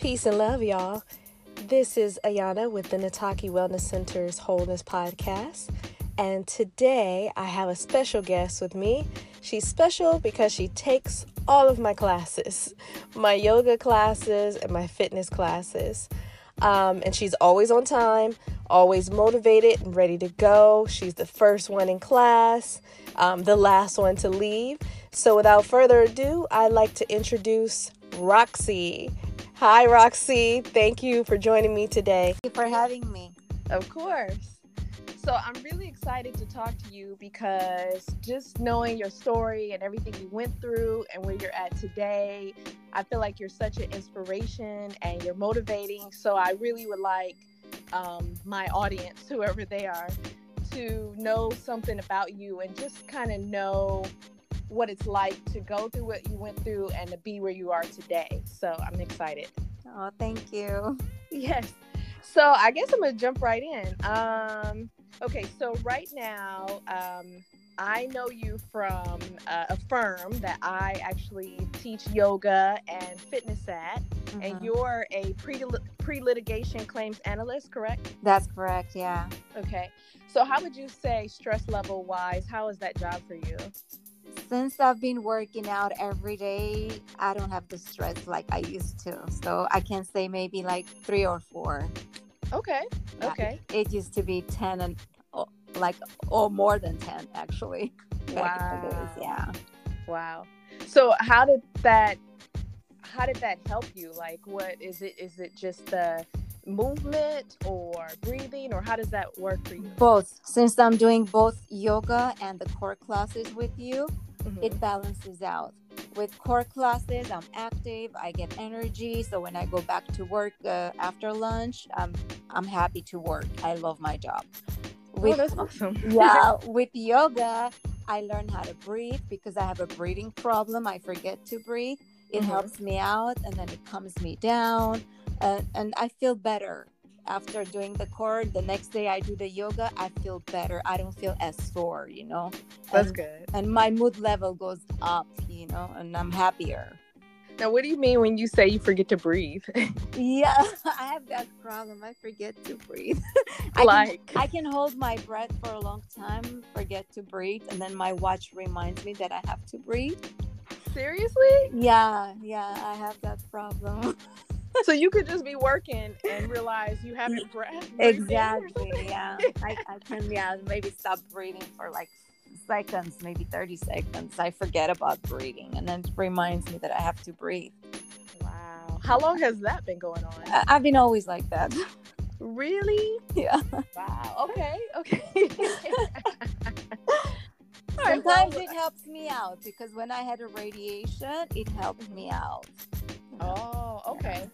Peace and love, y'all. This is Ayana with the Nataki Wellness Center's Wholeness Podcast. And today I have a special guest with me. She's special because she takes all of my classes my yoga classes and my fitness classes. Um, and she's always on time, always motivated and ready to go. She's the first one in class, um, the last one to leave. So, without further ado, I'd like to introduce Roxy. Hi, Roxy. Thank you for joining me today. Thank you for having me. Of course. So, I'm really excited to talk to you because just knowing your story and everything you went through and where you're at today, I feel like you're such an inspiration and you're motivating. So, I really would like um, my audience, whoever they are, to know something about you and just kind of know what it's like to go through what you went through and to be where you are today. So I'm excited. Oh, thank you. Yes. So I guess I'm gonna jump right in. Um, okay, so right now, um, I know you from uh, a firm that I actually teach yoga and fitness at, mm-hmm. and you're a pre pre litigation claims analyst, correct? That's correct. Yeah. Okay. So how would you say stress level wise? How is that job for you? Since I've been working out every day, I don't have the stress like I used to. So I can say maybe like three or four. Okay. Okay. It, it, used to be 10 and oh, like, or more than 10 actually. Wow. Yeah. Wow. So how did that, how did that help you? Like, what is it? Is it just the, movement or breathing or how does that work for you? Both. Since i'm doing both yoga and the core classes with you mm-hmm. it balances out. With core classes i'm active i get energy so when i go back to work uh, after lunch i'm i'm happy to work. I love my job. Oh, with, oh, that's awesome. Yeah with yoga i learn how to breathe because i have a breathing problem. I forget to breathe. It mm-hmm. helps me out and then it calms me down uh, and I feel better after doing the core. The next day I do the yoga, I feel better. I don't feel as sore, you know. That's and, good. And my mood level goes up, you know, and I'm happier. Now, what do you mean when you say you forget to breathe? yeah, I have that problem. I forget to breathe. I like can, I can hold my breath for a long time, forget to breathe, and then my watch reminds me that I have to breathe. Seriously? Yeah, yeah, I have that problem. So you could just be working and realize you haven't mm. breath. Exactly. Yeah. I, I can yeah maybe stop breathing for like seconds, maybe 30 seconds. I forget about breathing and then it reminds me that I have to breathe. Wow. How long has that been going on? I've been always like that. Really? Yeah. Wow. Okay. Okay. Sometimes it helps me out because when I had a radiation, it helped me out. Oh, okay.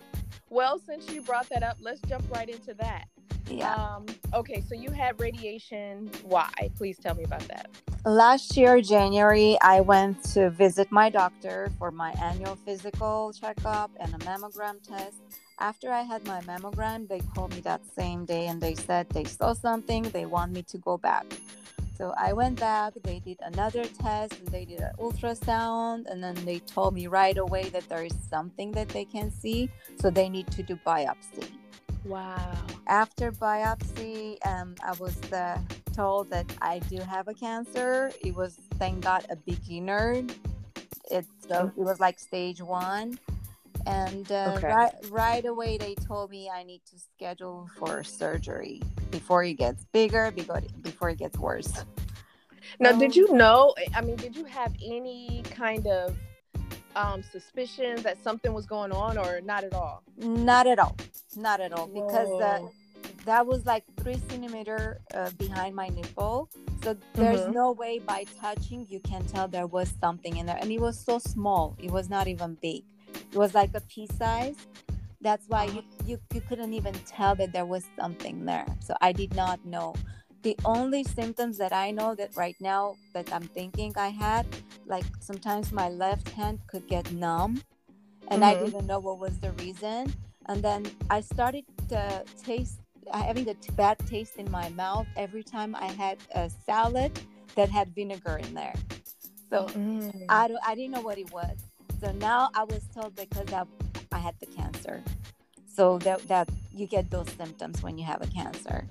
Well, since you brought that up, let's jump right into that. Yeah. Um, okay, so you had radiation. Why? Please tell me about that. Last year, January, I went to visit my doctor for my annual physical checkup and a mammogram test. After I had my mammogram, they called me that same day and they said they saw something, they want me to go back. So I went back, they did another test, and they did an ultrasound, and then they told me right away that there is something that they can see, so they need to do biopsy. Wow. After biopsy, um, I was uh, told that I do have a cancer. It was, thank God, a beginner. It, so it was like stage one and uh, okay. right right away they told me I need to schedule for surgery before it gets bigger, before before it gets worse. Now, um, did you know? I mean, did you have any kind of um, suspicions that something was going on, or not at all? Not at all. Not at all, because uh, that was like three centimeter uh, behind my nipple. So there's mm-hmm. no way by touching you can tell there was something in there, and it was so small. It was not even big. It was like a pea size. That's why you, you, you couldn't even tell that there was something there. So I did not know. The only symptoms that I know that right now that I'm thinking I had, like sometimes my left hand could get numb and mm-hmm. I didn't know what was the reason. And then I started to taste having a bad taste in my mouth every time I had a salad that had vinegar in there. So mm. I, I didn't know what it was. So now I was told because I, I had the cancer. So that that you get those symptoms when you have a cancer.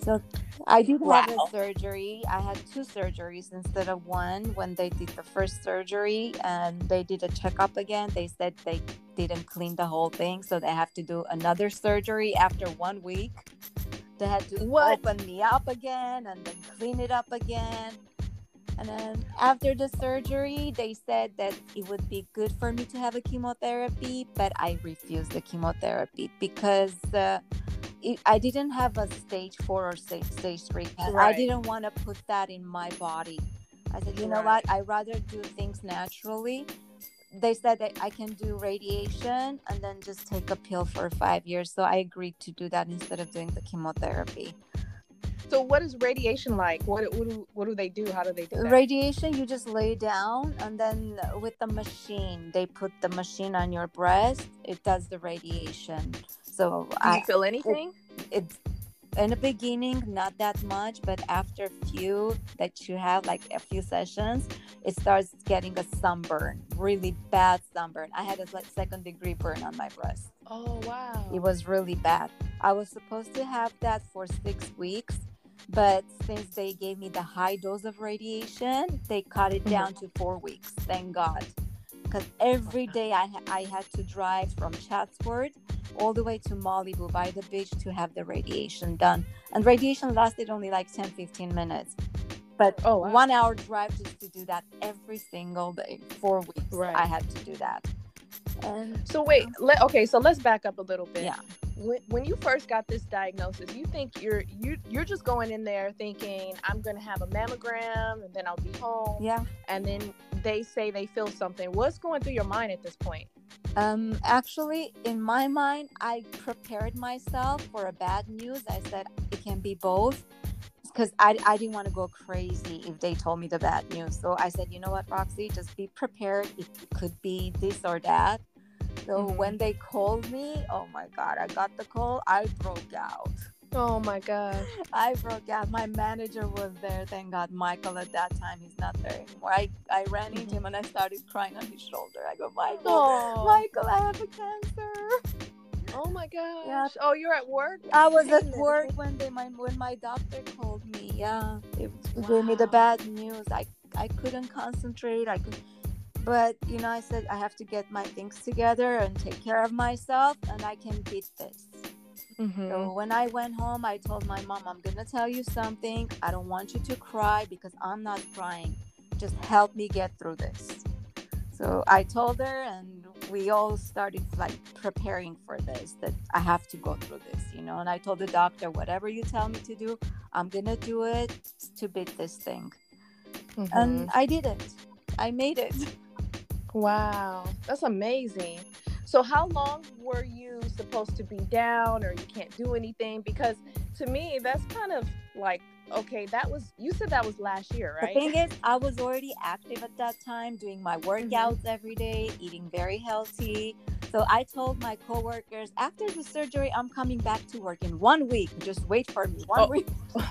So I did wow. have a surgery. I had two surgeries instead of one. When they did the first surgery and they did a checkup again, they said they didn't clean the whole thing, so they have to do another surgery after one week. They had to what? open me up again and then clean it up again. And then after the surgery, they said that it would be good for me to have a chemotherapy, but I refused the chemotherapy because uh, it, I didn't have a stage four or stage, stage three. Right. I didn't want to put that in my body. I said, you right. know what? I rather do things naturally. They said that I can do radiation and then just take a pill for five years. So I agreed to do that instead of doing the chemotherapy. So what is radiation like? What what do, what do they do? How do they do that? Radiation, you just lay down and then with the machine, they put the machine on your breast. It does the radiation. So do I feel anything? It, it's in the beginning not that much but after a few that you have like a few sessions it starts getting a sunburn really bad sunburn i had a like second degree burn on my breast oh wow it was really bad i was supposed to have that for six weeks but since they gave me the high dose of radiation they cut it down to four weeks thank god. Because every day I, ha- I had to drive from chatsworth all the way to malibu by the beach to have the radiation done. And radiation lasted only like 10 15 minutes. But oh, wow. one hour drive just to do that every single day four weeks right. i had to do that. And so wait um, let, okay so let's back up a little bit. Yeah when, when you first got this diagnosis you think you're you you're just going in there thinking i'm going to have a mammogram and then i'll be home. Yeah. And then they say they feel something. What's going through your mind at this point? Um actually in my mind i prepared myself for a bad news. I said it can be both because I, I didn't want to go crazy if they told me the bad news. So i said you know what roxy? Just be prepared. It could be this or that so mm-hmm. when they called me, oh my God, I got the call, I broke out. Oh my God. I broke out. My manager was there. Thank God. Michael at that time, he's not there anymore. I, I ran into mm-hmm. him and I started crying on his shoulder. I go, Michael, Aww. Michael, I have a cancer. Oh my gosh. Yeah. Oh, you're at work? I was at work when they my when my doctor called me. Yeah. It wow. gave me the bad news. I I couldn't concentrate. I could but you know i said i have to get my things together and take care of myself and i can beat this. Mm-hmm. so when i went home i told my mom i'm gonna tell you something. I don't want you to cry because i'm not crying. Just help me get through this. So i told her and we all started like preparing for this that i have to go through this you know and i told the doctor whatever you tell me to do i'm gonna do it to beat this thing. Mm-hmm. and i did it i made it Wow, that's amazing. So, how long were you supposed to be down or you can't do anything? Because to me, that's kind of like, okay, that was, you said that was last year, right? The thing is, I was already active at that time, doing my workouts mm-hmm. every day, eating very healthy. So, I told my coworkers, after the surgery, I'm coming back to work in one week. Just wait for me, one oh. week.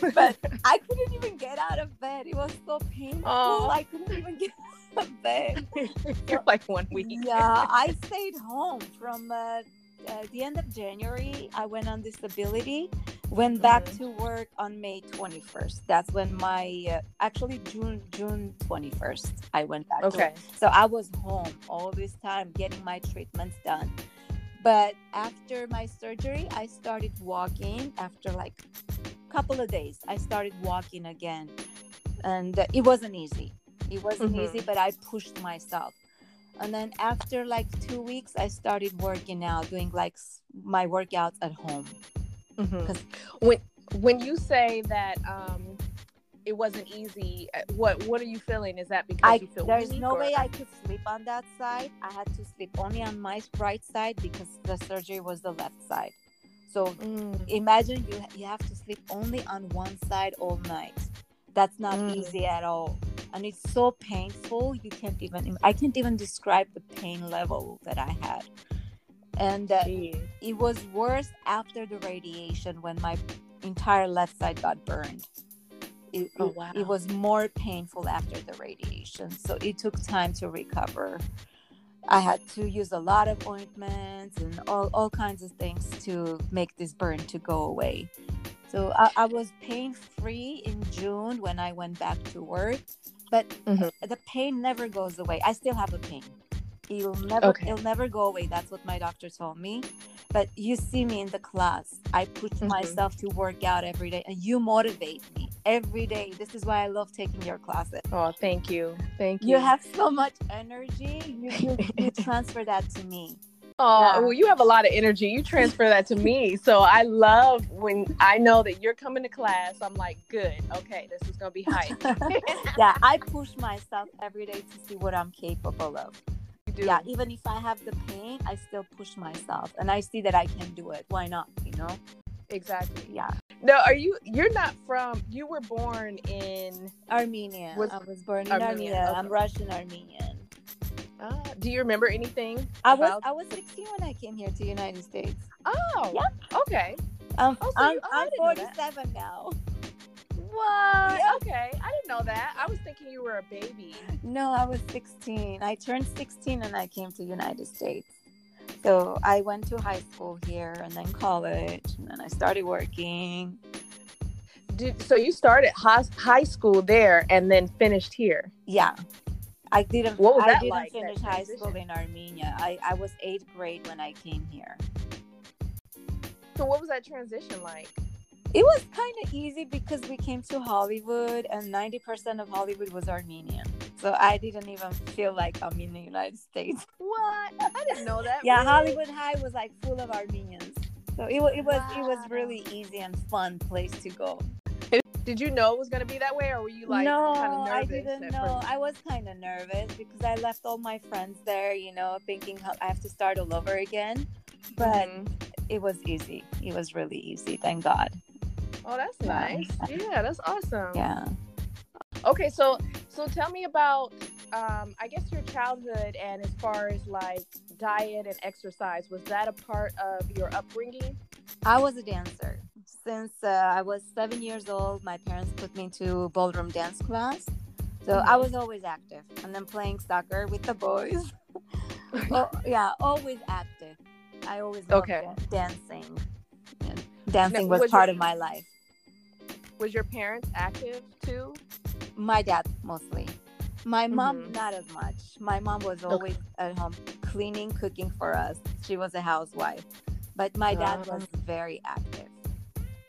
but I couldn't even get out of bed. It was so painful. Oh. I couldn't even get out of bed. You're like one week. Yeah, I stayed home from uh, uh, the end of January. I went on disability. Went back mm-hmm. to work on May 21st. That's when my uh, actually June June 21st I went back. Okay. So I was home all this time getting my treatments done. But after my surgery, I started walking after like couple of days. I started walking again. And it wasn't easy it wasn't mm-hmm. easy, but I pushed myself. And then after like two weeks, I started working out, doing like my workouts at home. Mm-hmm. When when you say that um, it wasn't easy, uh, what what are you feeling? Is that because I, you feel there's no or? way I could sleep on that side. I had to sleep only on my right side because the surgery was the left side. So mm. imagine you you have to sleep only on one side all night. That's not mm. easy at all and it's so painful you can't even i can't even describe the pain level that i had and uh, it was worse after the radiation when my entire left side got burned it, oh, wow. it, it was more painful after the radiation. So it took time to recover. I had to use a lot of ointments and all, all kinds of things to make this burn to go away. So I, I was pain free in June when I went back to work, but mm-hmm. the pain never goes away. I still have a pain. It'll never okay. it'll never go away. That's what my doctor told me. But you see me in the class. I push mm-hmm. myself to work out every day and you motivate me every day. This is why I love taking your classes. Oh, thank you. Thank you. You have so much energy. You, you, you transfer that to me. Oh, yeah. well, you have a lot of energy. You transfer that to me. So I love when I know that you're coming to class. I'm like, good. Okay, this is going to be hype. yeah, I push myself every day to see what I'm capable of. Yeah, even if I have the pain, I still push myself and I see that I can do it. Why not? You know? Exactly. Yeah. No, are you? You're not from. You were born in Armenia. Was, I was born in Armenia. Armenia. Okay. I'm Russian Armenian. Uh, do you remember anything? I was I was 16 when I came here to the United States. Oh, yeah. Okay. Um, oh, so I'm, you, oh, I'm 47 now. What? Okay, I didn't know that. I was thinking you were a baby. No, I was 16. I turned 16 and I came to United States. So I went to high school here and then college and then I started working. Did, so you started high school there and then finished here? Yeah. I didn't. What was I that didn't like, finish high school in Armenia. I, I was eighth grade when I came here. So what was that transition like? It was kind of easy because we came to Hollywood and 90% of Hollywood was Armenian. So I didn't even feel like I'm in the United States. What? I didn't know that. yeah, really? Hollywood High was like full of Armenians. So it, it was wow. it was really easy and fun place to go. Did you know it was gonna be that way, or were you like no, kind of nervous? I didn't know. I was kind of nervous because I left all my friends there, you know, thinking I have to start all over again. But mm-hmm. it was easy. It was really easy. Thank God. Oh, that's nice. Yeah, that's awesome. Yeah. Okay, so so tell me about um, I guess your childhood and as far as like diet and exercise, was that a part of your upbringing? I was a dancer since uh, I was seven years old, my parents put me into ballroom dance class. So mm-hmm. I was always active and then playing soccer with the boys. oh, yeah, always active. I always loved okay. dancing. And dancing now, was, was, part your, of my life. Was your parents active too? My dad mostly. My mom, mm-hmm. not as much. My mom was always okay. at home cleaning, cooking for us. She was a housewife. But my dad uh-huh. was very active.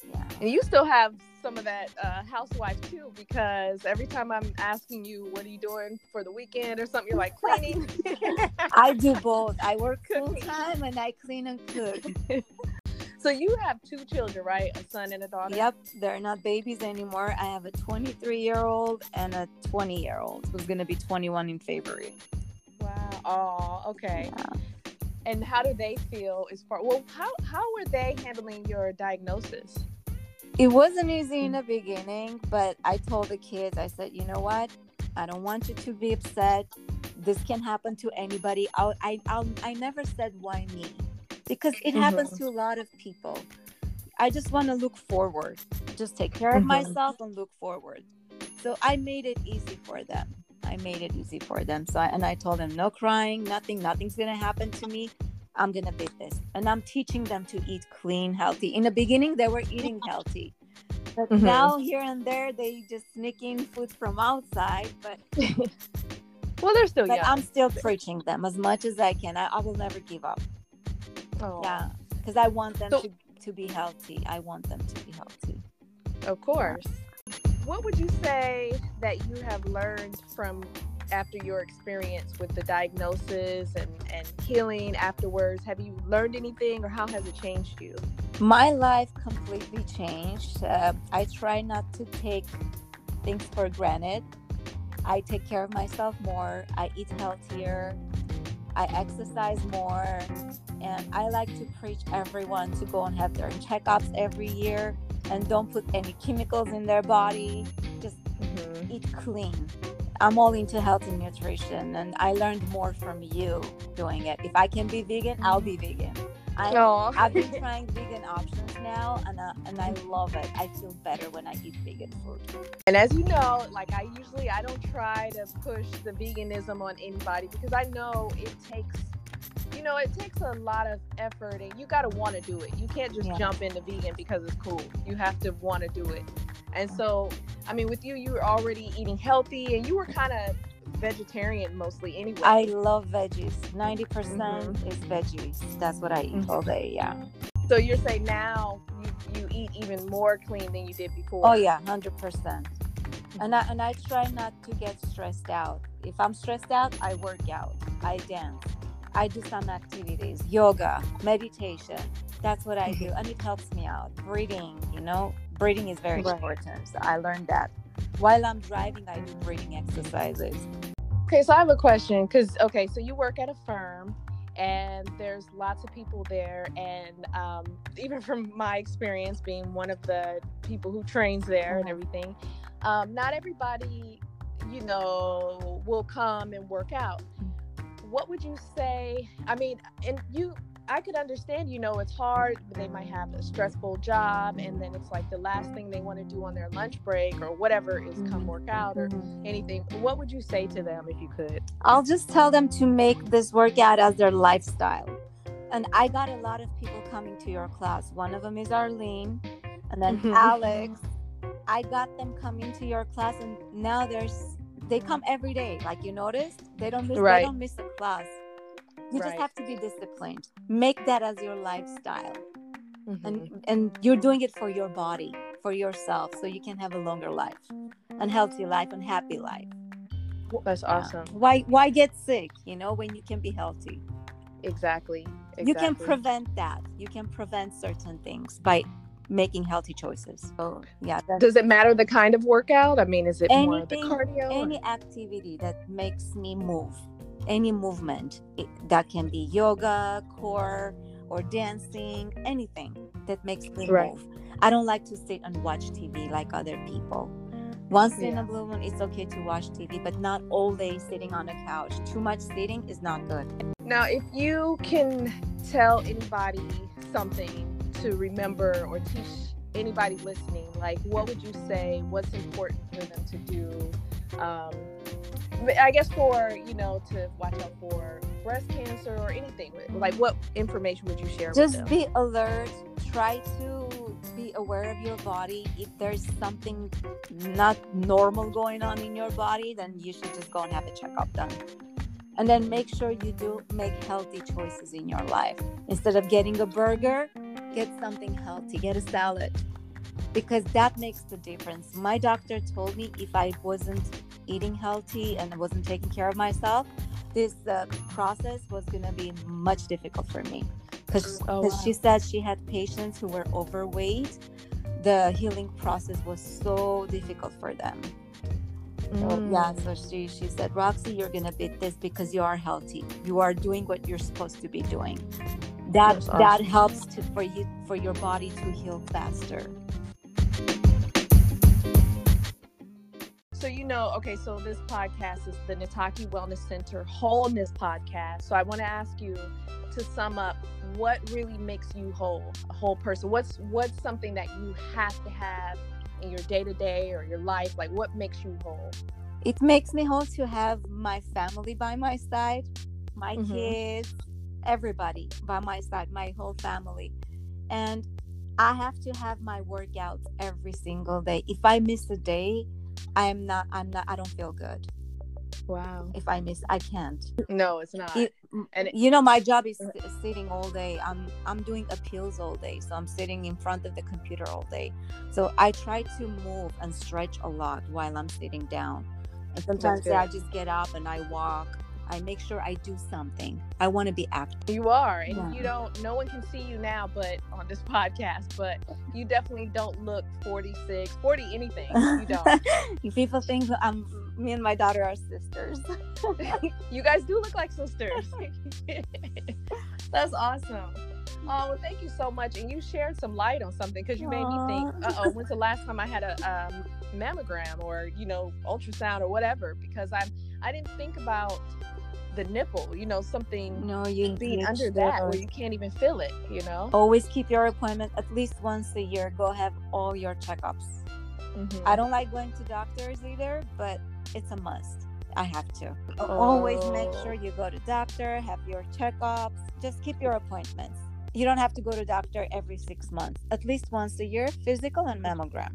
Yeah. And you still have some of that uh, housewife too, because every time I'm asking you, what are you doing for the weekend or something, you're like cleaning. I do both. I work full time and I clean and cook. so you have two children, right? A son and a daughter? Yep. They're not babies anymore. I have a 23 year old and a 20 year old who's going to be 21 in February. Wow. Oh, okay. Yeah. And how do they feel as far? Well, how how were they handling your diagnosis? It wasn't easy in the beginning, but I told the kids, I said, you know what? I don't want you to be upset. This can happen to anybody. I'll, I, I'll, I never said why me, because it mm-hmm. happens to a lot of people. I just want to look forward, just take care of mm-hmm. myself and look forward. So I made it easy for them. I made it easy for them. So I, and I told them, no crying, nothing, nothing's gonna happen to me. I'm gonna beat this. And I'm teaching them to eat clean, healthy. In the beginning, they were eating healthy. But mm-hmm. now here and there they just sneak in food from outside. But well, they're still but young. I'm still preaching them as much as I can. I, I will never give up. Oh. Yeah, because I want them so, to, to be healthy. I want them to be healthy. Of course. What would you say that you have learned from after your experience with the diagnosis and, and healing afterwards? Have you learned anything or how has it changed you? My life completely changed. Uh, I try not to take things for granted. I take care of myself more. I eat healthier. I exercise more. And I like to preach everyone to go and have their checkups every year and don't put any chemicals in their body. Just mm-hmm. eat clean. I'm all into health and nutrition, and I learned more from you doing it. If I can be vegan, I'll be vegan. I. I've been trying vegan options now, and uh, and I love it. I feel better when I eat vegan food. And as you know, like I usually I don't try to push the veganism on anybody because I know it takes you know, it takes a lot of effort and you got to want to do it. You can't just yeah. jump into vegan because it's cool. You have to want to do it. And so, I mean, with you, you were already eating healthy and you were kind of vegetarian mostly anyway. I love veggies. 90% mm hmm is veggies. That's what I eat mm-hmm. all day. Yeah. So you're saying now you, you eat even more clean than you did before? Oh, yeah, 100% and I, and I try not to get stressed out. If I'm stressed out, I work out, I dance, I do some activities, yoga, meditation. That's what I do, mm-hmm. and it helps me out. Breathing, you know, breathing is very right. important. So I learned that while I'm driving. I do breathing exercises. Okay, so I have a question because okay, so you work at a firm and there's lots of people there and um, even from my experience being one of the people who trains there and mm-hmm. everything um, not everybody you know will come and work out what would you say i mean and you I could understand, you know, it's hard. They might have a stressful job, and then it's like the last thing they want to do on their lunch break or whatever is come work out or anything. What would you say to them if you could? I'll just tell them to make this workout as their lifestyle. And I got a lot of people coming to your class. One of them is Arlene, and then mm-hmm. Alex. I got them coming to your class, and now there's they come every day. Like you noticed, they don't miss right. they don't miss a class you right. just have to be disciplined. Make that as your lifestyle. Mm-hmm. and and you're doing it for your body for yourself so you can have a longer life and healthy life and happy life that's awesome. Why why get sick you know when you can be healthy? Exactly, exactly. you can prevent that. You can prevent certain things by making healthy choices. So yeah does it matter the kind of workout? I mean is it anything, more the cardio? any or? activity that makes me move any movement. That can be yoga core or dancing anything that makes me right. move. I don't like to sit and watch tv like other people. Once yeah. in a blue moon it's okay to watch tv but not all day sitting on a couch. Too much sitting is not good. Now if you can tell anybody something to remember or teach anybody listening like what would you say? What's important for them to do? Um, I guess for you know to watch out for breast cancer or anything. Like, what information would you share? Just be alert. Try to be aware of your body. If there's something not normal going on in your body, then you should just go and have a checkup done. And then make sure you do make healthy choices in your life. Instead of getting a burger, get something healthy. Get a salad because that makes the difference. My doctor told me if I wasn't eating healthy and wasn't taking care of myself, this uh, process was going to be much difficult for me. Because oh, wow. she said she had patients who were overweight. The healing process was so difficult for them. Mm. So, yeah, so she, she said, Roxy, you're going to beat this because you are healthy. You are doing what you're supposed to be doing. That, that helps to, for you for your body to heal faster. So you know, okay, so this podcast is the Nataki Wellness Center Wholeness Podcast. So I want to ask you to sum up what really makes you whole, a whole person. What's what's something that you have to have in your day to day or your life? Like what makes you whole? It makes me whole to have my family by my side, my mm-hmm. kids, everybody by my side, my whole family. And I have to have my workouts every single day. If I miss a day, I'm not I'm not I don't feel good. Wow. If I miss I can't. No, it's not. It, and it, you know my job is mm-hmm. sitting all day. I'm I'm doing appeals all day. So I'm sitting in front of the computer all day. So I try to move and stretch a lot while I'm sitting down. And sometimes I just get up and I walk I make sure I do something. I want to be active. You are, and yeah. you don't. No one can see you now, but on this podcast, but you definitely don't look 46, 40 anything. You don't. People think I'm. Me and my daughter are sisters. you guys do look like sisters. That's awesome. Oh, well, thank you so much. And you shared some light on something because you Aww. made me think, uh oh, when's the last time I had a um, mammogram or, you know, ultrasound or whatever? Because I'm, I didn't think about the nipple, you know, something no, you being under that where you can't even feel it, you know. Always keep your appointment at least once a year. Go have all your checkups. Mm-hmm. I don't like going to doctors either, but it's a must. I have to. Oh. Always make sure you go to doctor, have your checkups. Just keep your appointments. You don't have to go to doctor every six months. At least once a year, physical and mammogram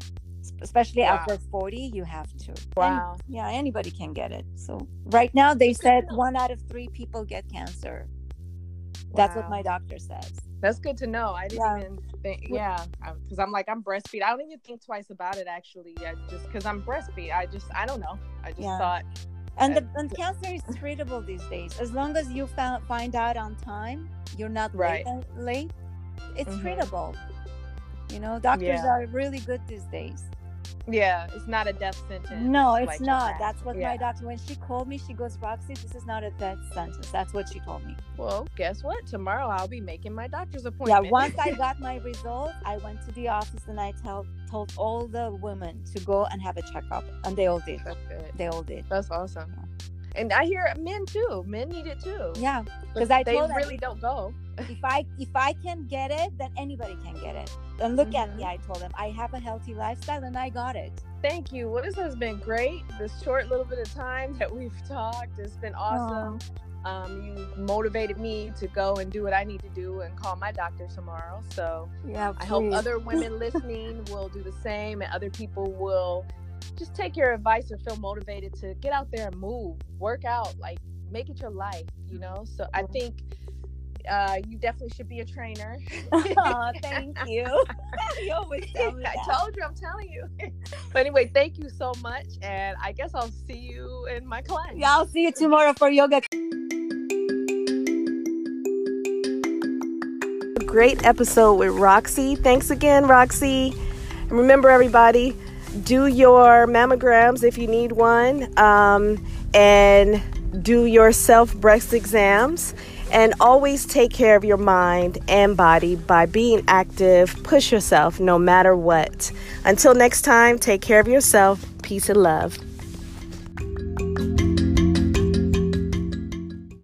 especially wow. after 40 you have to wow and, yeah anybody can get it so right now they said one out of three people get cancer wow. that's what my doctor says that's good to know i didn't yeah. even think yeah because i'm like i'm breastfeed i don't even think twice about it actually I just because i'm breastfeed i just i don't know i just yeah. thought and the and cancer is treatable these days as long as you found, find out on time you're not right. late, late it's mm-hmm. treatable you know doctors yeah. are really good these days yeah, it's not a death sentence. No, it's like not. That's what yeah. my doctor when she called me, she goes, Roxy, this is not a death sentence. That's what she told me. Well, guess what? Tomorrow I'll be making my doctor's appointment. Yeah, once I got my results, I went to the office and I told told all the women to go and have a checkup, and they all did. That's good. They all did. That's awesome. Yeah. And I hear men too. Men need it too. Yeah, because I they really don't go. if I if I can get it, then anybody can get it. And look mm-hmm. at me, I told them I have a healthy lifestyle and I got it. Thank you. Well, this has been great. This short little bit of time that we've talked, it's been awesome. Um, you motivated me to go and do what I need to do and call my doctor tomorrow. So yeah, I hope other women listening will do the same and other people will just take your advice and feel motivated to get out there and move, work out, like make it your life, you know? So I think uh, you definitely should be a trainer. oh, thank you. you always tell me I told you, I'm telling you. but anyway, thank you so much. And I guess I'll see you in my class. Yeah, I'll see you tomorrow for yoga. Great episode with Roxy. Thanks again, Roxy. And remember, everybody, do your mammograms if you need one, um, and do your self breast exams. And always take care of your mind and body by being active. Push yourself no matter what. Until next time, take care of yourself. Peace and love.